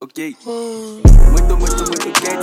Ok. Muito, muito, muito quente.